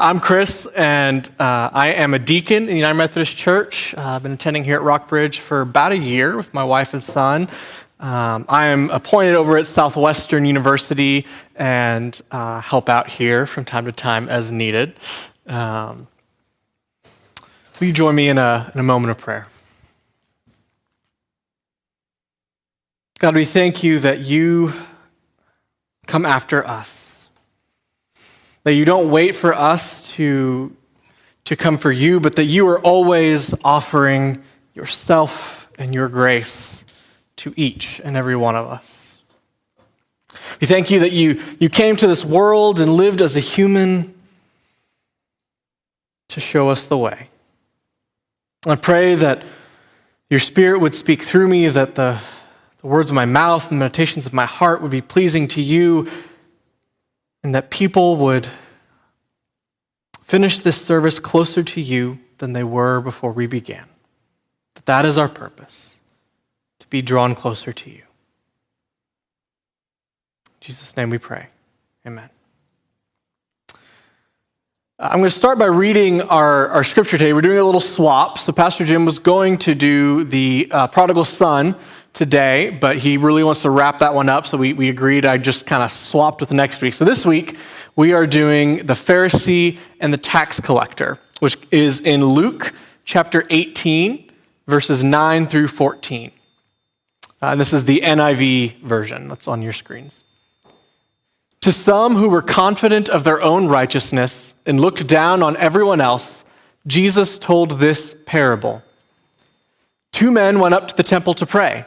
I'm Chris, and uh, I am a deacon in the United Methodist Church. Uh, I've been attending here at Rockbridge for about a year with my wife and son. Um, I am appointed over at Southwestern University and uh, help out here from time to time as needed. Um, will you join me in a, in a moment of prayer? God, we thank you that you come after us that you don't wait for us to, to come for you, but that you are always offering yourself and your grace to each and every one of us. We thank you that you, you came to this world and lived as a human to show us the way. I pray that your spirit would speak through me, that the, the words of my mouth and the meditations of my heart would be pleasing to you and that people would finish this service closer to you than they were before we began. That that is our purpose, to be drawn closer to you. In Jesus' name we pray. Amen. I'm going to start by reading our, our scripture today. We're doing a little swap. So, Pastor Jim was going to do the uh, prodigal son today, but he really wants to wrap that one up. So we, we agreed I just kind of swapped with next week. So this week, we are doing the Pharisee and the tax collector, which is in Luke chapter 18, verses 9 through 14. Uh, this is the NIV version that's on your screens. To some who were confident of their own righteousness and looked down on everyone else, Jesus told this parable. Two men went up to the temple to pray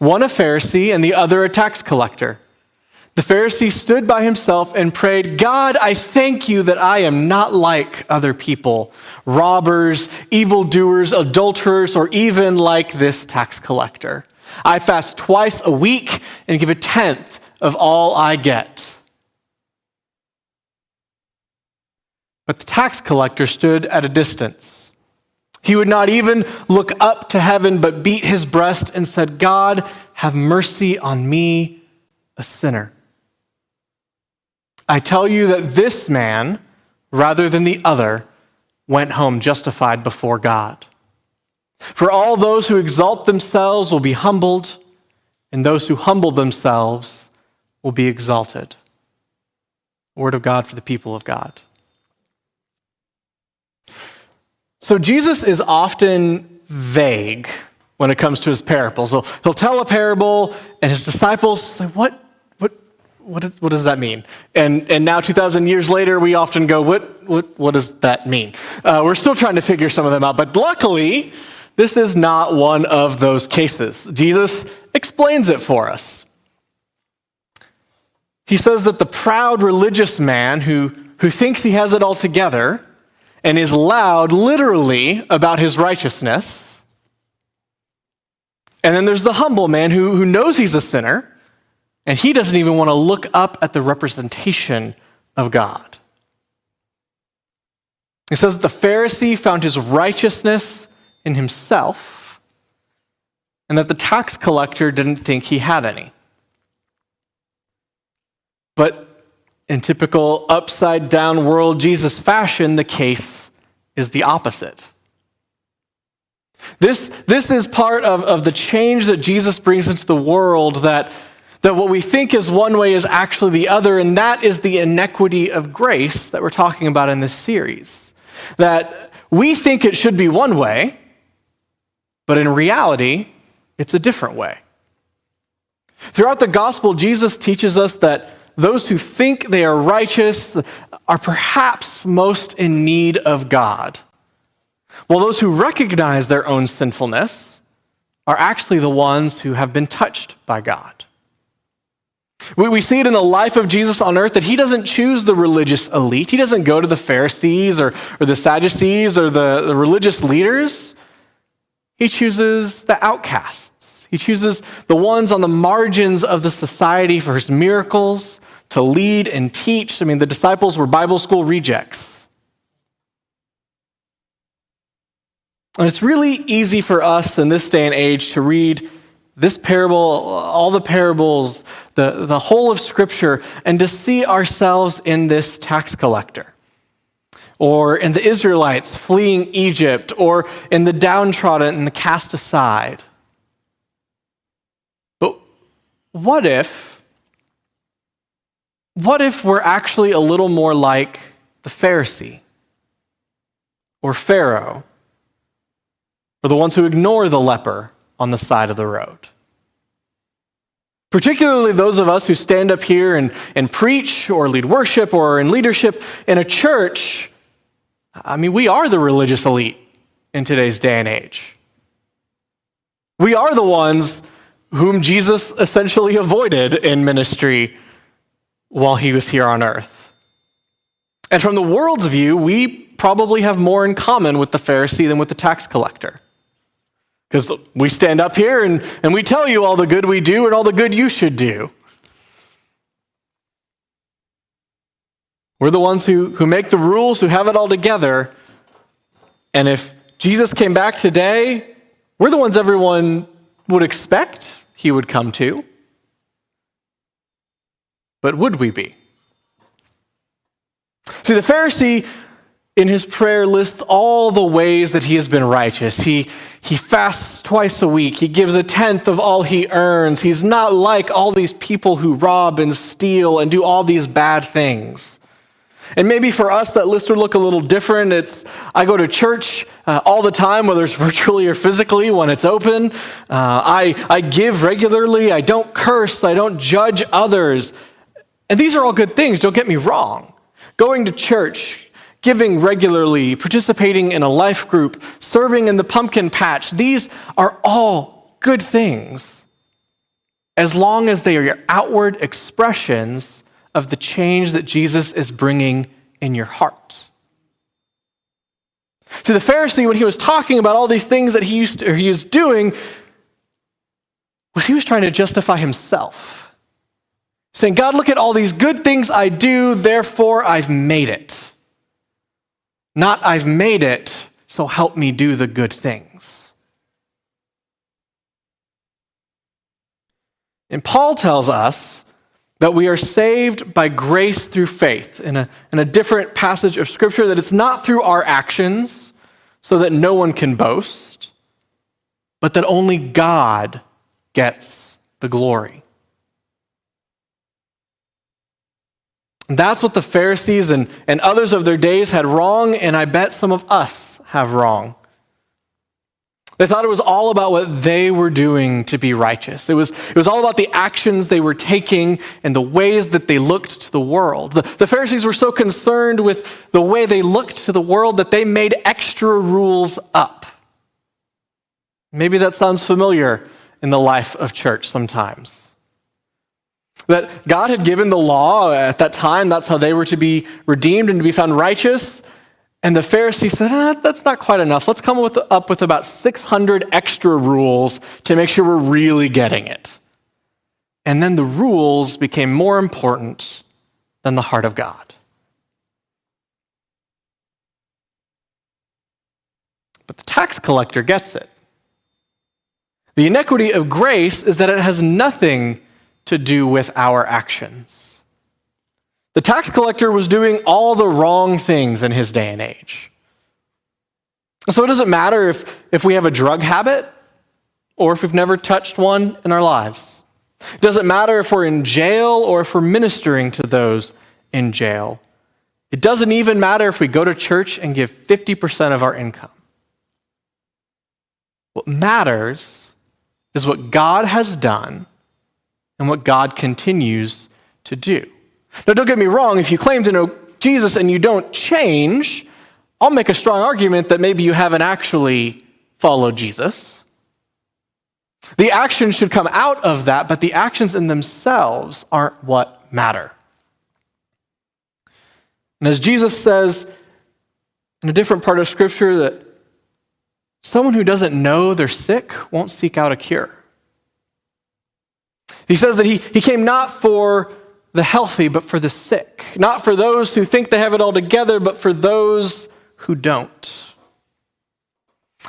one a Pharisee and the other a tax collector. The Pharisee stood by himself and prayed, God, I thank you that I am not like other people, robbers, evildoers, adulterers, or even like this tax collector. I fast twice a week and give a tenth of all I get. But the tax collector stood at a distance he would not even look up to heaven, but beat his breast and said, God, have mercy on me, a sinner. I tell you that this man, rather than the other, went home justified before God. For all those who exalt themselves will be humbled, and those who humble themselves will be exalted. Word of God for the people of God. So Jesus is often vague when it comes to his parables. He'll, he'll tell a parable, and his disciples say, What? What, what, what does that mean? And, and now, 2,000 years later, we often go, What, what, what does that mean? Uh, we're still trying to figure some of them out. But luckily, this is not one of those cases. Jesus explains it for us. He says that the proud religious man who, who thinks he has it all together and is loud, literally, about his righteousness. And then there's the humble man who, who knows he's a sinner, and he doesn't even want to look up at the representation of God. He says that the Pharisee found his righteousness in himself, and that the tax collector didn't think he had any. But in typical upside down world Jesus fashion, the case is the opposite. This, this is part of, of the change that Jesus brings into the world that, that what we think is one way is actually the other, and that is the inequity of grace that we're talking about in this series. That we think it should be one way, but in reality, it's a different way. Throughout the gospel, Jesus teaches us that those who think they are righteous are perhaps most in need of God, while those who recognize their own sinfulness are actually the ones who have been touched by God. We, see it in the life of Jesus on earth that he doesn't choose the religious elite. He doesn't go to the Pharisees or, or the Sadducees or the, the religious leaders. He chooses the outcasts. He chooses the ones on the margins of the society for his miracles to lead and teach. I mean, the disciples were Bible school rejects. And it's really easy for us in this day and age to read this parable, all the parables, the, the whole of Scripture, and to see ourselves in this tax collector. or in the Israelites fleeing Egypt, or in the downtrodden and the cast aside. But what if, what if we're actually a little more like the Pharisee or Pharaoh, or the ones who ignore the leper on the side of the road? Particularly those of us who stand up here and, and preach or lead worship or are in leadership in a church. I mean, we are the religious elite in today's day and age. We are the ones whom Jesus essentially avoided in ministry while he was here on earth. And from the world's view, we probably have more in common with the Pharisee than with the tax collector. Because we stand up here and, and we tell you all the good we do and all the good you should do. We're the ones who, who make the rules, who have it all together. And if Jesus came back today, we're the ones everyone would expect he would come to. But would we be? See, the Pharisee in his prayer lists all the ways that he has been righteous. He, he fasts twice a week. He gives a tenth of all he earns. He's not like all these people who rob and steal and do all these bad things. And maybe for us, that list would look a little different. It's I go to church uh, all the time, whether it's virtually or physically when it's open. Uh, I, I give regularly. I don't curse. I don't judge others. And these are all good things, don't get me wrong. Going to church, giving regularly, participating in a life group, serving in the pumpkin patch. These are all good things as long as they are your outward expressions of the change that Jesus is bringing in your heart. To the Pharisee, when he was talking about all these things that he used to, he was doing, was he was trying to justify himself. Saying, God, look at all these good things I do, therefore I've made it. Not I've made it, so help me do the good things. And Paul tells us that we are saved by grace through faith in a, in a different passage of Scripture, that it's not through our actions so that no one can boast, but that only God gets the glory. That's what the Pharisees and, and others of their days had wrong, and I bet some of us have wrong. They thought it was all about what they were doing to be righteous. It was, it was all about the actions they were taking and the ways that they looked to the world. The, the Pharisees were so concerned with the way they looked to the world that they made extra rules up. Maybe that sounds familiar in the life of church sometimes. That God had given the law at that time, that's how they were to be redeemed and to be found righteous. And the Pharisees said, ah, that's not quite enough. Let's come with, up with about 600 extra rules to make sure we're really getting it. And then the rules became more important than the heart of God. But the tax collector gets it. The iniquity of grace is that it has nothing to do with our actions. The tax collector was doing all the wrong things in his day and age. So it doesn't matter if, if we have a drug habit or if we've never touched one in our lives. It doesn't matter if we're in jail or if we're ministering to those in jail. It doesn't even matter if we go to church and give 50% of our income. What matters is what God has done and what God continues to do. Now, don't get me wrong, if you claim to know Jesus and you don't change, I'll make a strong argument that maybe you haven't actually followed Jesus. The actions should come out of that, but the actions in themselves aren't what matter. And as Jesus says in a different part of Scripture, that someone who doesn't know they're sick won't seek out a cure. He says that he, he came not for the healthy, but for the sick. Not for those who think they have it all together, but for those who don't.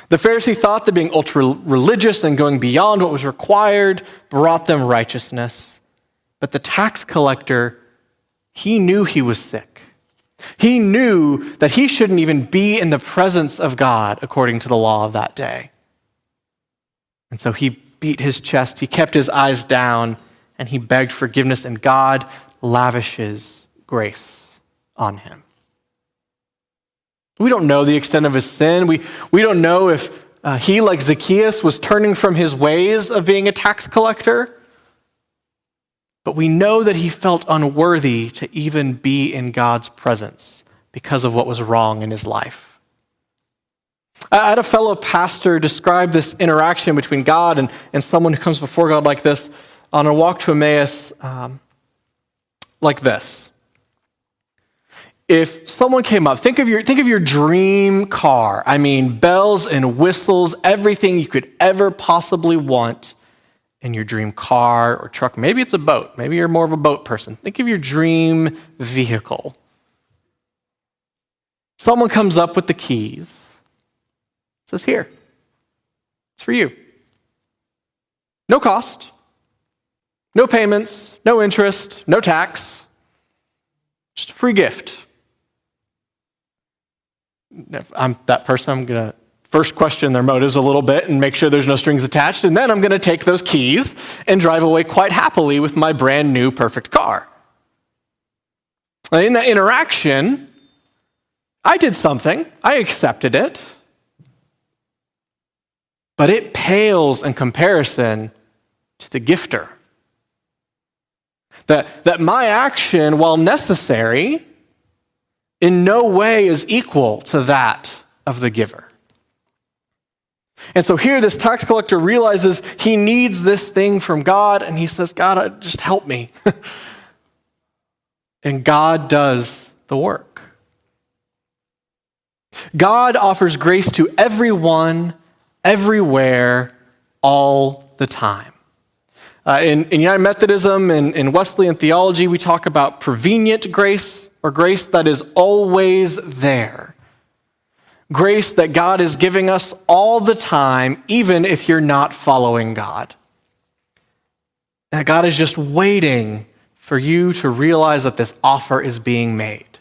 The Pharisee thought that being ultra religious and going beyond what was required brought them righteousness. But the tax collector, he knew he was sick. He knew that he shouldn't even be in the presence of God according to the law of that day. And so he beat his chest, he kept his eyes down, and he begged forgiveness, and God lavishes grace on him. We don't know the extent of his sin. We, we don't know if uh, he, like Zacchaeus, was turning from his ways of being a tax collector. But we know that he felt unworthy to even be in God's presence because of what was wrong in his life. I had a fellow pastor describe this interaction between God and, and someone who comes before God like this on a walk to Emmaus um, like this. If someone came up, think of, your, think of your dream car. I mean, bells and whistles, everything you could ever possibly want in your dream car or truck. Maybe it's a boat. Maybe you're more of a boat person. Think of your dream vehicle. Someone comes up with the keys, says, Here, it's for you. No cost, no payments, no interest, no tax, just a free gift. If I'm that person, I'm going to first question their motives a little bit and make sure there's no strings attached. And then I'm going to take those keys and drive away quite happily with my brand new perfect car. In that interaction, I did something, I accepted it, but it pales in comparison to the gifter. That, that my action, while necessary, in no way is equal to that of the giver. And so here, this tax collector realizes he needs this thing from God, and he says, God, uh, just help me. and God does the work. God offers grace to everyone, everywhere, all the time. Uh, in, in, United Methodism and in, in Wesleyan theology, we talk about prevenient grace, or grace that is always there grace that God is giving us all the time, even if you're not following God. That God is just waiting for you to realize that this offer is being made.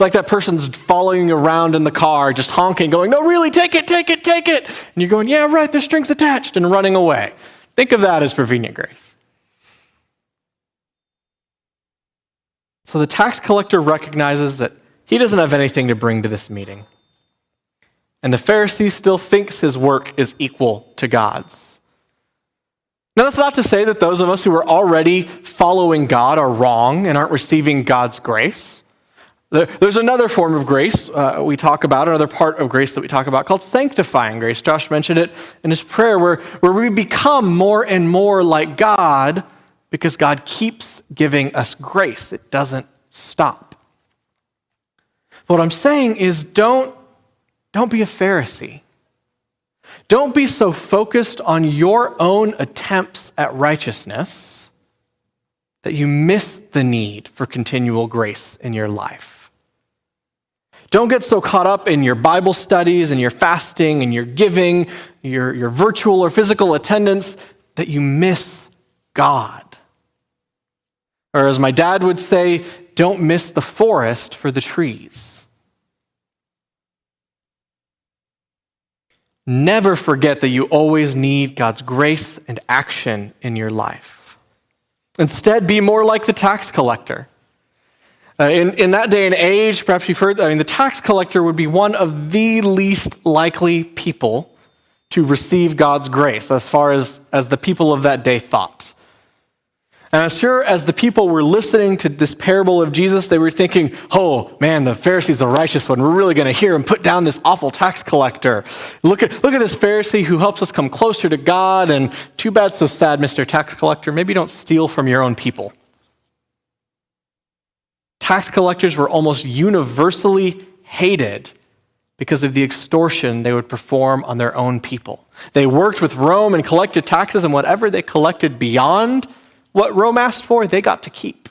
It's like that person's following around in the car, just honking, going, No, really, take it, take it, take it. And you're going, Yeah, right, there's strings attached, and running away. Think of that as prevenient grace. So the tax collector recognizes that he doesn't have anything to bring to this meeting. And the Pharisee still thinks his work is equal to God's. Now, that's not to say that those of us who are already following God are wrong and aren't receiving God's grace. There's another form of grace uh, we talk about, another part of grace that we talk about called sanctifying grace. Josh mentioned it in his prayer, where, where we become more and more like God because God keeps giving us grace. It doesn't stop. What I'm saying is don't, don't be a Pharisee. Don't be so focused on your own attempts at righteousness that you miss the need for continual grace in your life. Don't get so caught up in your Bible studies and your fasting and your giving, your, your virtual or physical attendance, that you miss God. Or as my dad would say, don't miss the forest for the trees. Never forget that you always need God's grace and action in your life. Instead, be more like the tax collector. Uh, in, in that day and age, perhaps you've heard, I mean, the tax collector would be one of the least likely people to receive God's grace as far as, as the people of that day thought. And I'm sure as the people were listening to this parable of Jesus, they were thinking, oh man, the Pharisee's the righteous one. We're really going to hear him put down this awful tax collector. Look at, look at this Pharisee who helps us come closer to God. And too bad, so sad, Mr. Tax Collector. Maybe don't steal from your own people. Tax collectors were almost universally hated because of the extortion they would perform on their own people. They worked with Rome and collected taxes, and whatever they collected beyond what Rome asked for, they got to keep.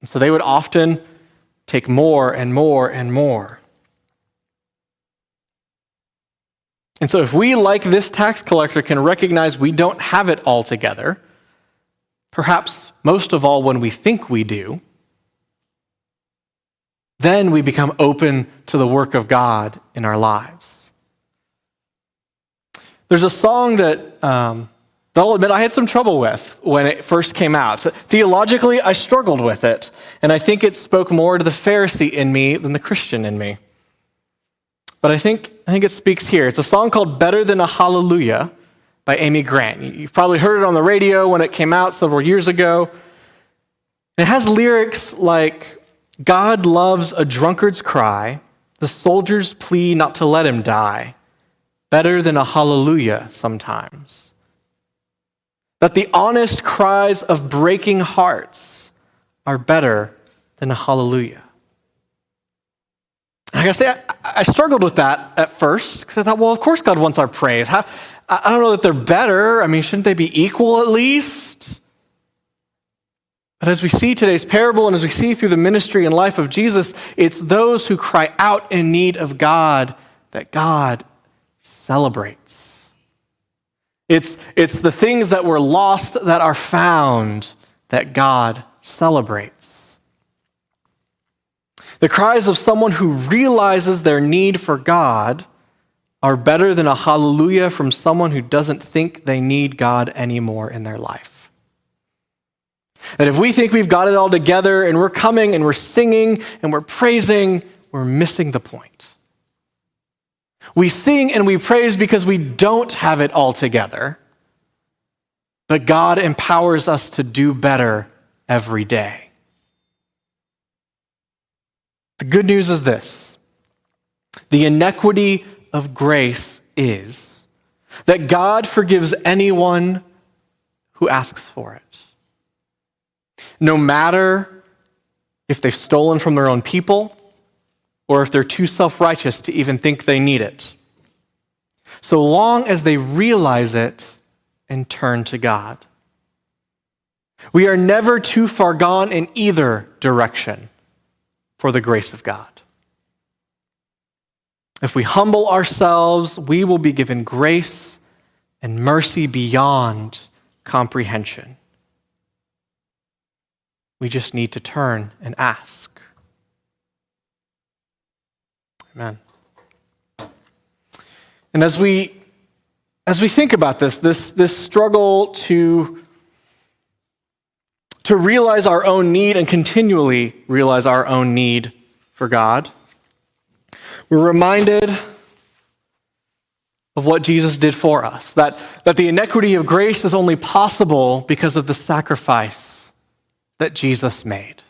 And so they would often take more and more and more. And so, if we, like this tax collector, can recognize we don't have it all together, perhaps most of all when we think we do, then we become open to the work of God in our lives. There's a song that um, I'll admit I had some trouble with when it first came out. Theologically, I struggled with it, and I think it spoke more to the Pharisee in me than the Christian in me. But I think, I think it speaks here. It's a song called Better Than a Hallelujah by Amy Grant. You've probably heard it on the radio when it came out several years ago. It has lyrics like God loves a drunkard's cry, the soldier's plea not to let him die, better than a hallelujah sometimes. That the honest cries of breaking hearts are better than a hallelujah. I say, I, I, struggled with that at first because I thought, well, of course God wants our praise. How, I don't know that they're better. I mean, shouldn't they be equal at least? But as we see today's parable and as we see through the ministry and life of Jesus, it's those who cry out in need of God that God celebrates. It's, it's the things that were lost that are found that God celebrates. The cries of someone who realizes their need for God are better than a hallelujah from someone who doesn't think they need God anymore in their life. That if we think we've got it all together and we're coming and we're singing and we're praising, we're missing the point. We sing and we praise because we don't have it all together, but God empowers us to do better every day. The good news is this the inequity of grace is that God forgives anyone who asks for it. No matter if they've stolen from their own people or if they're too self righteous to even think they need it. So long as they realize it and turn to God. We are never too far gone in either direction for the grace of God. If we humble ourselves, we will be given grace and mercy beyond comprehension. We just need to turn and ask. Amen. And as we as we think about this, this, this struggle to to realize our own need and continually realize our own need for God. We're reminded of what Jesus did for us, that, that the inequity of grace is only possible because of the sacrifice that Jesus made.